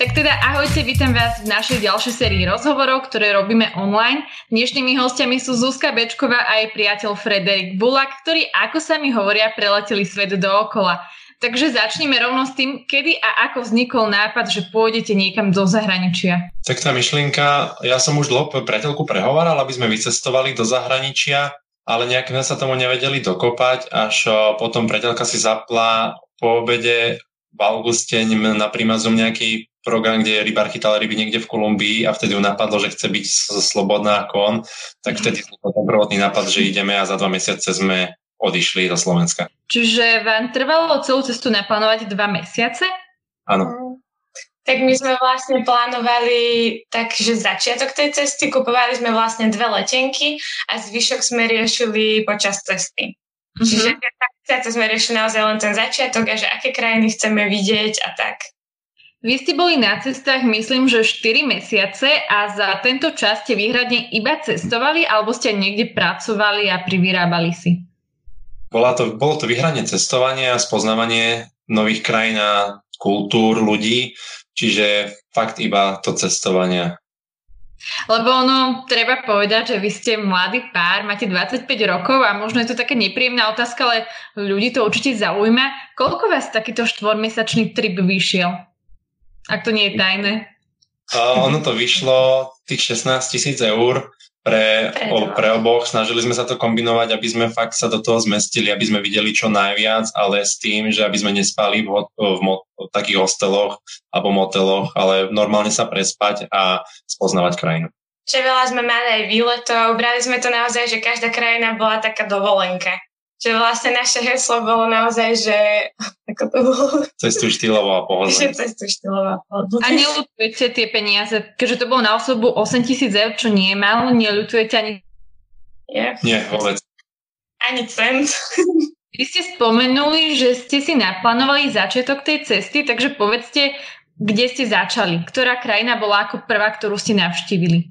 Tak teda ahojte, vítam vás v našej ďalšej sérii rozhovorov, ktoré robíme online. Dnešnými hostiami sú Zuzka Bečková a jej priateľ Frederik Bulak, ktorí, ako sa mi hovoria, preleteli svet dookola. Takže začneme rovno s tým, kedy a ako vznikol nápad, že pôjdete niekam do zahraničia. Tak tá myšlienka, ja som už dlho priateľku prehovaral, aby sme vycestovali do zahraničia, ale nejak sme sa tomu nevedeli dokopať, až potom priateľka si zapla po obede v auguste na Primazum nejaký program, kde rybár chytal ryby niekde v Kolumbii a vtedy ju napadlo, že chce byť slobodná ako on, tak mhm. vtedy vznikol ten prvotný nápad, že ideme a za dva mesiace sme odišli do Slovenska. Čiže vám trvalo celú cestu naplánovať dva mesiace? Áno. Tak my sme vlastne plánovali takže začiatok tej cesty, kupovali sme vlastne dve letenky a zvyšok sme riešili počas cesty. Mm-hmm. Čiže tak sme riešili naozaj len ten začiatok a že aké krajiny chceme vidieť a tak. Vy ste boli na cestách, myslím, že 4 mesiace a za tento čas ste výhradne iba cestovali alebo ste niekde pracovali a privyrábali si? Bola to, bolo to vyhranie cestovanie a spoznávanie nových krajín a kultúr, ľudí, čiže fakt iba to cestovanie. Lebo ono, treba povedať, že vy ste mladý pár, máte 25 rokov a možno je to taká nepríjemná otázka, ale ľudí to určite zaujíma. Koľko vás takýto štvormesačný trip vyšiel? Ak to nie je tajné. Uh, ono to vyšlo tých 16 tisíc eur pre, o, pre oboch. Snažili sme sa to kombinovať, aby sme fakt sa do toho zmestili, aby sme videli čo najviac, ale s tým, že aby sme nespali v, v, v, takých hosteloch alebo moteloch, ale normálne sa prespať a spoznávať krajinu. Že veľa sme mali aj výletov, brali sme to naozaj, že každá krajina bola taká dovolenka že vlastne naše heslo bolo naozaj, že ako to bolo? Cestuj štýlovo a pohodlne. Štýlovo a pohodlne. A neľutujete tie peniaze, keďže to bolo na osobu 8 tisíc eur, čo nie je málo, neľutujete ani... Yeah. Nie, vôbec. Ani cent. Vy ste spomenuli, že ste si naplánovali začiatok tej cesty, takže povedzte, kde ste začali? Ktorá krajina bola ako prvá, ktorú ste navštívili?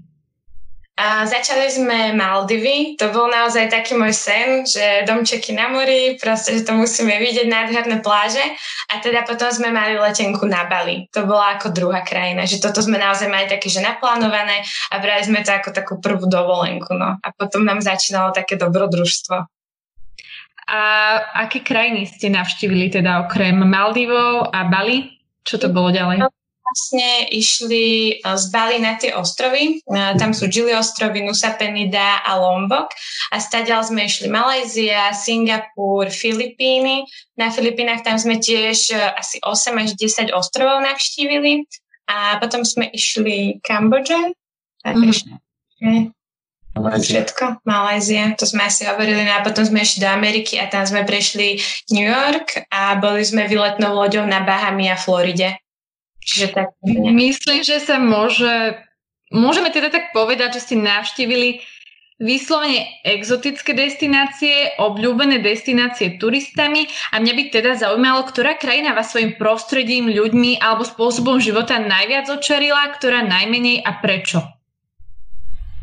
A začali sme Maldivy, to bol naozaj taký môj sen, že domčeky na mori, proste, že to musíme vidieť, nádherné pláže. A teda potom sme mali letenku na Bali. To bola ako druhá krajina, že toto sme naozaj mali také, že naplánované a brali sme to ako takú prvú dovolenku. No. A potom nám začínalo také dobrodružstvo. A aké krajiny ste navštívili teda okrem Maldivov a Bali? Čo to bolo ďalej? vlastne išli e, z Bali na tie ostrovy. E, tam sú Gili ostrovy, Nusa Penida a Lombok. A stadiaľ sme išli Malajzia, Singapur, Filipíny. Na Filipínach tam sme tiež e, asi 8 až 10 ostrovov navštívili. A potom sme išli Kambodža. Mm-hmm. ešte Všetko, Malajzia, to sme asi hovorili. No a potom sme išli do Ameriky a tam sme prešli New York a boli sme výletnou loďou na Bahami a Floride. Čiže tak... Myslím, že sa môže... Môžeme teda tak povedať, že ste navštívili vyslovene exotické destinácie, obľúbené destinácie turistami a mňa by teda zaujímalo, ktorá krajina vás svojim prostredím, ľuďmi alebo spôsobom života najviac očarila, ktorá najmenej a prečo?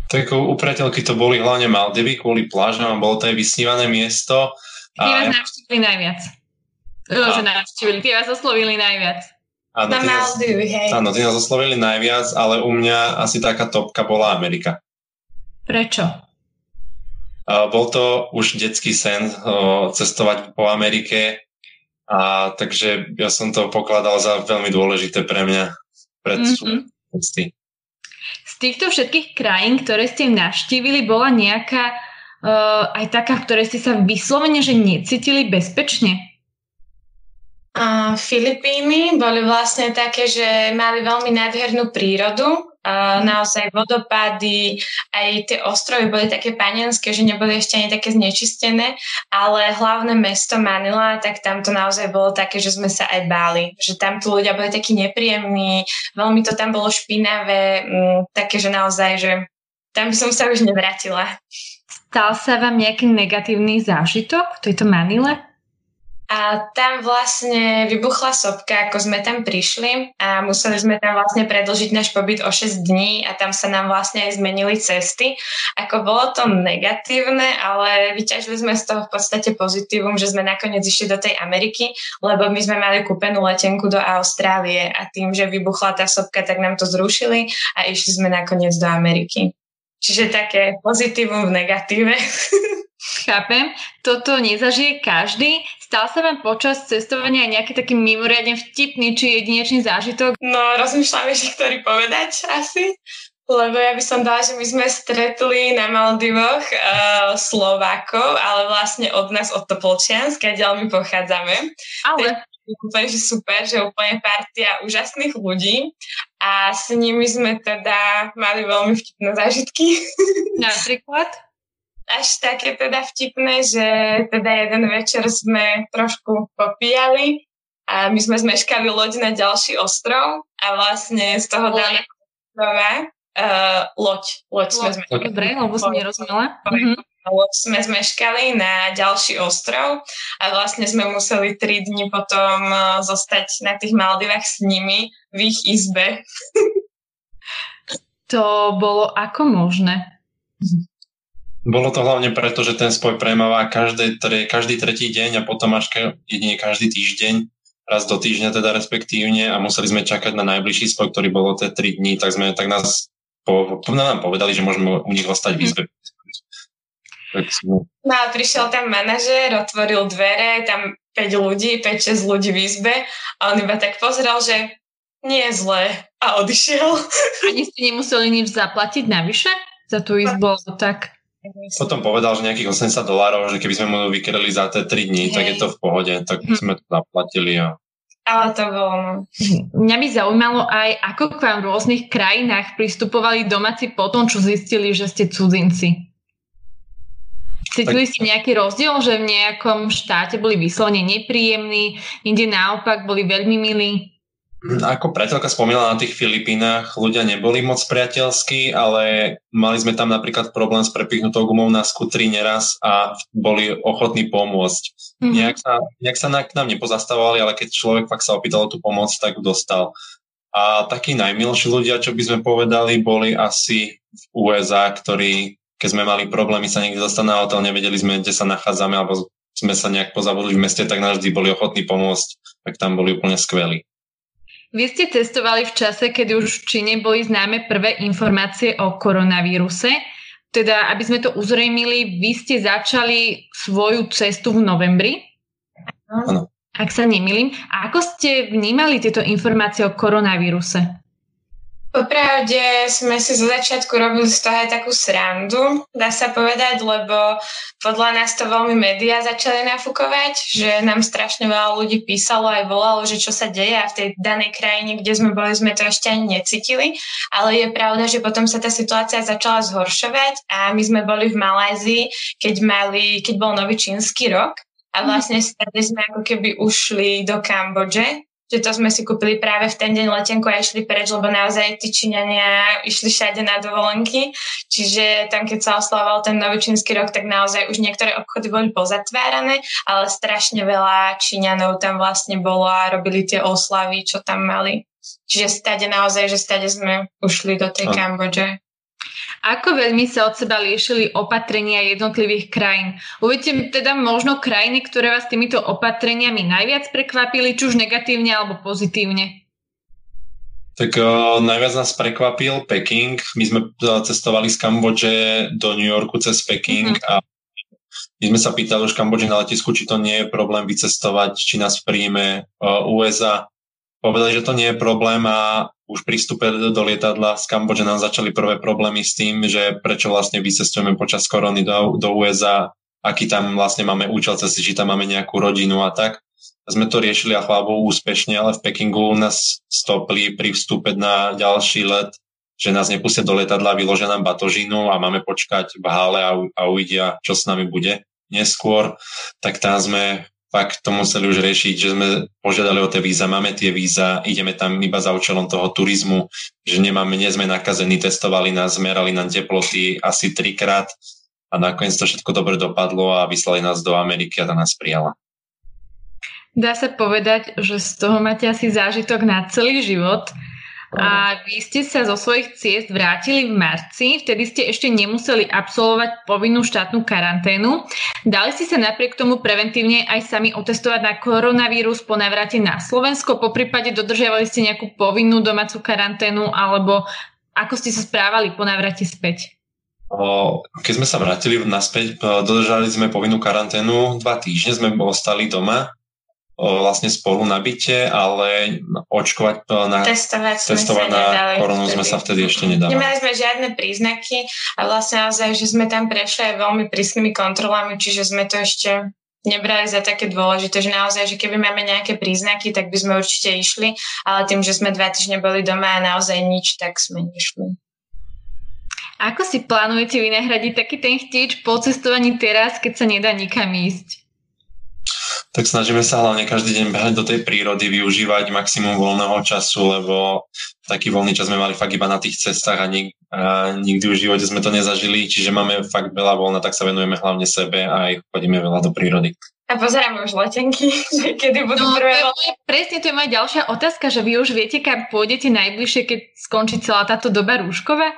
Tak u priateľky to boli hlavne Maldivy kvôli plážam a bolo to aj vysnívané miesto. Tie vás navštívili najviac. Že navštívili, tie vás oslovili najviac. Áno, na Maldivy, hej. Áno, ty nás oslovili najviac, ale u mňa asi taká topka bola Amerika. Prečo? Uh, bol to už detský sen uh, cestovať po Amerike, a takže ja som to pokladal za veľmi dôležité pre mňa pred mm-hmm. cesty. Z týchto všetkých krajín, ktoré ste navštívili, bola nejaká uh, aj taká, v ktorej ste sa vyslovene, že necítili bezpečne? A Filipíny boli vlastne také, že mali veľmi nádhernú prírodu, naozaj vodopády, aj tie ostrovy boli také panenské, že neboli ešte ani také znečistené, ale hlavné mesto Manila, tak tam to naozaj bolo také, že sme sa aj báli, že tam tu ľudia boli takí nepríjemní, veľmi to tam bolo špinavé, mm, také, že naozaj, že tam som sa už nevrátila. Stal sa vám nejaký negatívny zážitok v tejto Manile? A tam vlastne vybuchla sopka, ako sme tam prišli a museli sme tam vlastne predlžiť náš pobyt o 6 dní a tam sa nám vlastne aj zmenili cesty. Ako bolo to negatívne, ale vyťažili sme z toho v podstate pozitívum, že sme nakoniec išli do tej Ameriky, lebo my sme mali kúpenú letenku do Austrálie a tým, že vybuchla tá sopka, tak nám to zrušili a išli sme nakoniec do Ameriky. Čiže také pozitívum v negatíve. Chápem, toto nezažije každý. Stal sa vám počas cestovania aj nejaký taký mimoriadne vtipný či jedinečný zážitok? No, rozmýšľam ešte, ktorý povedať asi. Lebo ja by som dala, že my sme stretli na Maldivoch uh, Slovákov, ale vlastne od nás, od Topolčiansk, kde my pochádzame. Ale úplne, že super, že úplne partia úžasných ľudí a s nimi sme teda mali veľmi vtipné zážitky. Napríklad? Až také teda vtipné, že teda jeden večer sme trošku popíjali a my sme zmeškali loď na ďalší ostrov a vlastne z toho ostrova uh, loď, loď sme zmeškali. Dobre, lebo som nerozumela. Mhm. Loď sme zmeškali na ďalší ostrov a vlastne sme museli tri dni potom uh, zostať na tých Maldivách s nimi v ich izbe. to bolo ako možné? Bolo to hlavne preto, že ten spoj premáva každý, každý tretí deň a potom až jedine každý týždeň, raz do týždňa teda respektívne a museli sme čakať na najbližší spoj, ktorý bolo tie 3 dní, tak sme tak nás po, po, nám povedali, že môžeme u nich ostať v izbe. No a prišiel tam manažer, otvoril dvere, tam 5 ľudí, 5-6 ľudí v izbe a on iba tak pozrel, že nie je zlé a odišiel. Ani ste nemuseli nič zaplatiť navyše za tú izbu, tak potom povedal, že nejakých 80 dolárov, že keby sme mu vykrili za tie 3 dní, Hej. tak je to v pohode, tak hm. sme to zaplatili a ale to bolo... No. Mňa by zaujímalo aj, ako k vám v rôznych krajinách pristupovali domáci po tom, čo zistili, že ste cudzinci. Cítili tak... ste nejaký rozdiel, že v nejakom štáte boli vyslovene nepríjemní, inde naopak boli veľmi milí? Ako priateľka spomínala na tých Filipínach, ľudia neboli moc priateľskí, ale mali sme tam napríklad problém s prepichnutou gumou na skutri neraz a boli ochotní pomôcť. Mm-hmm. Nejak sa, nejak sa na, k nám nepozastavovali, ale keď človek fakt sa opýtal o tú pomoc, tak ju dostal. A takí najmilší ľudia, čo by sme povedali, boli asi v USA, ktorí, keď sme mali problémy sa niekde dostať na hotel, nevedeli sme, kde sa nachádzame, alebo sme sa nejak pozabudli v meste, tak nás vždy boli ochotní pomôcť, tak tam boli úplne skvelí. Vy ste testovali v čase, keď už v Číne boli známe prvé informácie o koronavíruse. Teda, aby sme to uzrejmili, vy ste začali svoju cestu v novembri. Áno. Ak sa nemýlim. A ako ste vnímali tieto informácie o koronavíruse? Popravde sme si zo začiatku robili z toho aj takú srandu, dá sa povedať, lebo podľa nás to veľmi médiá začali nafúkovať, že nám strašne veľa ľudí písalo aj volalo, že čo sa deje a v tej danej krajine, kde sme boli, sme to ešte ani necítili, ale je pravda, že potom sa tá situácia začala zhoršovať a my sme boli v Malézii, keď, mali, keď bol nový čínsky rok a mhm. vlastne sme ako keby ušli do Kambodže že to sme si kúpili práve v ten deň letenku a išli preč, lebo naozaj tí Číňania išli všade na dovolenky. Čiže tam, keď sa oslavoval ten nový čínsky rok, tak naozaj už niektoré obchody boli pozatvárané, ale strašne veľa Číňanov tam vlastne bolo a robili tie oslavy, čo tam mali. Čiže stade naozaj, že stade sme ušli do tej Kambodže. Ako veľmi sa od seba liešili opatrenia jednotlivých krajín? Uvedte teda možno krajiny, ktoré vás týmito opatreniami najviac prekvapili, či už negatívne alebo pozitívne? Tak uh, najviac nás prekvapil Peking. My sme cestovali z Kambodže do New Yorku cez Peking mm-hmm. a my sme sa pýtali už Kambodži na letisku, či to nie je problém vycestovať, či nás príjme uh, USA. Povedali, že to nie je problém a už pri vstupe do lietadla z Kambodže nám začali prvé problémy s tým, že prečo vlastne vycestujeme počas korony do, do USA, aký tam vlastne máme účel cesty, či tam máme nejakú rodinu a tak. Sme to riešili a chvábou úspešne, ale v Pekingu nás stopli pri vstupe na ďalší let, že nás nepustia do lietadla, vyložia nám batožinu a máme počkať v hále a, a uvidia, čo s nami bude neskôr, tak tam sme fakt to museli už riešiť, že sme požiadali o tie víza, máme tie víza, ideme tam iba za účelom toho turizmu, že nemáme, nie sme nakazení, testovali nás, zmerali nám teploty asi trikrát a nakoniec to všetko dobre dopadlo a vyslali nás do Ameriky a tá nás prijala. dá sa povedať, že z toho máte asi zážitok na celý život. A vy ste sa zo svojich ciest vrátili v marci, vtedy ste ešte nemuseli absolvovať povinnú štátnu karanténu. Dali ste sa napriek tomu preventívne aj sami otestovať na koronavírus po navrate na Slovensko, po prípade dodržiavali ste nejakú povinnú domácu karanténu alebo ako ste sa správali po navrate späť? Keď sme sa vrátili naspäť, dodržali sme povinnú karanténu, dva týždne sme ostali doma vlastne spolu na byte, ale očkovať na, testovať, testovať na koronu sme sa vtedy ešte nedávali. Nemali sme žiadne príznaky a vlastne naozaj, že sme tam prešli aj veľmi prísnymi kontrolami, čiže sme to ešte nebrali za také dôležité, že naozaj, že keby máme nejaké príznaky, tak by sme určite išli, ale tým, že sme dva týždne boli doma a naozaj nič, tak sme nešli. Ako si plánujete vynahradiť taký ten chtič po cestovaní teraz, keď sa nedá nikam ísť? Tak snažíme sa hlavne každý deň behať do tej prírody, využívať maximum voľného času, lebo taký voľný čas sme mali fakt iba na tých cestách a, nik- a nikdy v živote sme to nezažili, čiže máme fakt veľa voľna, tak sa venujeme hlavne sebe a aj chodíme veľa do prírody. A pozeráme už letenky, kedy budú no, prvé... To je, presne, to je moja ďalšia otázka, že vy už viete, kam pôjdete najbližšie, keď skončí celá táto doba rúšková?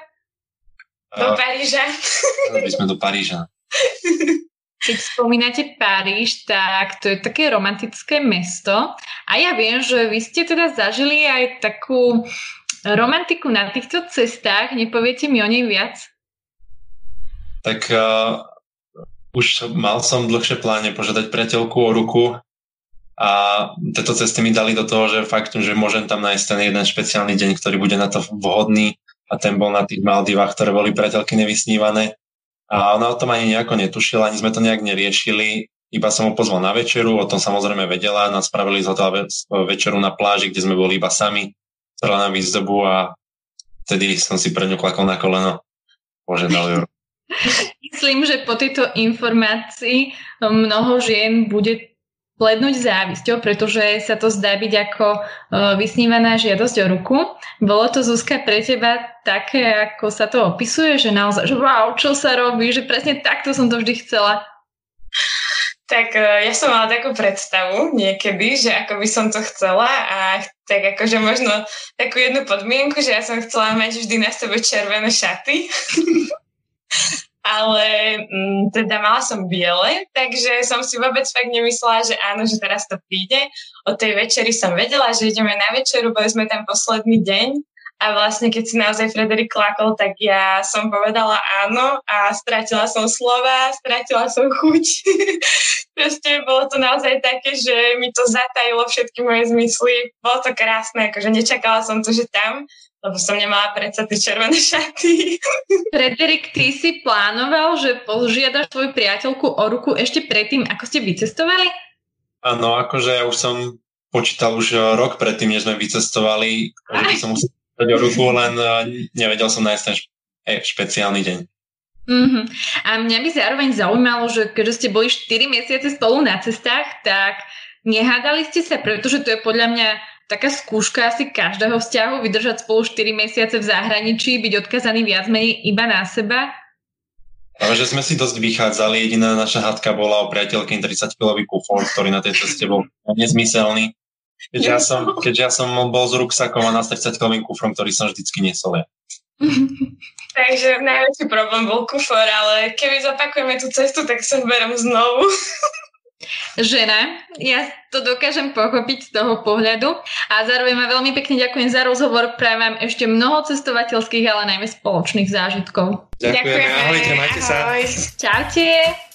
Do Paríža. by sme do Paríža. Keď spomínate Paríž, tak to je také romantické mesto. A ja viem, že vy ste teda zažili aj takú romantiku na týchto cestách. Nepoviete mi o nej viac? Tak uh, už mal som dlhšie pláne požiadať priateľku o ruku a tieto cesty mi dali do toho, že fakt, že môžem tam nájsť ten jeden špeciálny deň, ktorý bude na to vhodný a ten bol na tých Maldivách, ktoré boli priateľky nevysnívané. A ona o tom ani nejako netušila, ani sme to nejak neriešili. Iba som ho pozval na večeru, o tom samozrejme vedela, nás spravili z hotela večeru na pláži, kde sme boli iba sami, celá nám výzdobu a vtedy som si pre ňu klakol na koleno, požiadal ju. Myslím, že po tejto informácii mnoho žien bude plednúť závisťou, pretože sa to zdá byť ako e, vysnívaná žiadosť o ruku. Bolo to, Zuzka, pre teba také, ako sa to opisuje, že naozaj, že wow, čo sa robí, že presne takto som to vždy chcela? Tak e, ja som mala takú predstavu niekedy, že ako by som to chcela a tak akože možno takú jednu podmienku, že ja som chcela mať vždy na sebe červené šaty. ale m, mm, teda mala som biele, takže som si vôbec fakt nemyslela, že áno, že teraz to príde. O tej večeri som vedela, že ideme na večeru, boli sme tam posledný deň a vlastne keď si naozaj Frederik klakol, tak ja som povedala áno a stratila som slova, stratila som chuť. Proste bolo to naozaj také, že mi to zatajilo všetky moje zmysly. Bolo to krásne, akože nečakala som to, že tam lebo som nemala predsa tie červené šaty. Frederik, ty si plánoval, že požiadaš tvoju priateľku o ruku ešte predtým, ako ste vycestovali? Áno, akože ja už som počítal už rok predtým, než sme vycestovali, že by som musel o ruku, len eh, nevedel som nájsť ten špeciálny deň. Mm-hmm. A mňa by zároveň zaujímalo, že keďže ste boli 4 mesiace spolu na cestách, tak nehádali ste sa, pretože to je podľa mňa taká skúška asi každého vzťahu, vydržať spolu 4 mesiace v zahraničí, byť odkazaný viac menej iba na seba. Ale že sme si dosť vychádzali, jediná naša hadka bola o priateľky 30-kilový kufor, ktorý na tej ceste bol nezmyselný. Keďže ja som, keďže ja som bol s ruksakom a na 30-kilovým kufrom, ktorý som vždycky nesol ja. Takže najväčší problém bol kufor, ale keby zapakujeme tú cestu, tak sa berem znovu. žena. Ja to dokážem pochopiť z toho pohľadu a zároveň ma veľmi pekne ďakujem za rozhovor. Prajem vám ešte mnoho cestovateľských, ale najmä spoločných zážitkov. Ďakujem. Ahojte, majte sa. Čaute.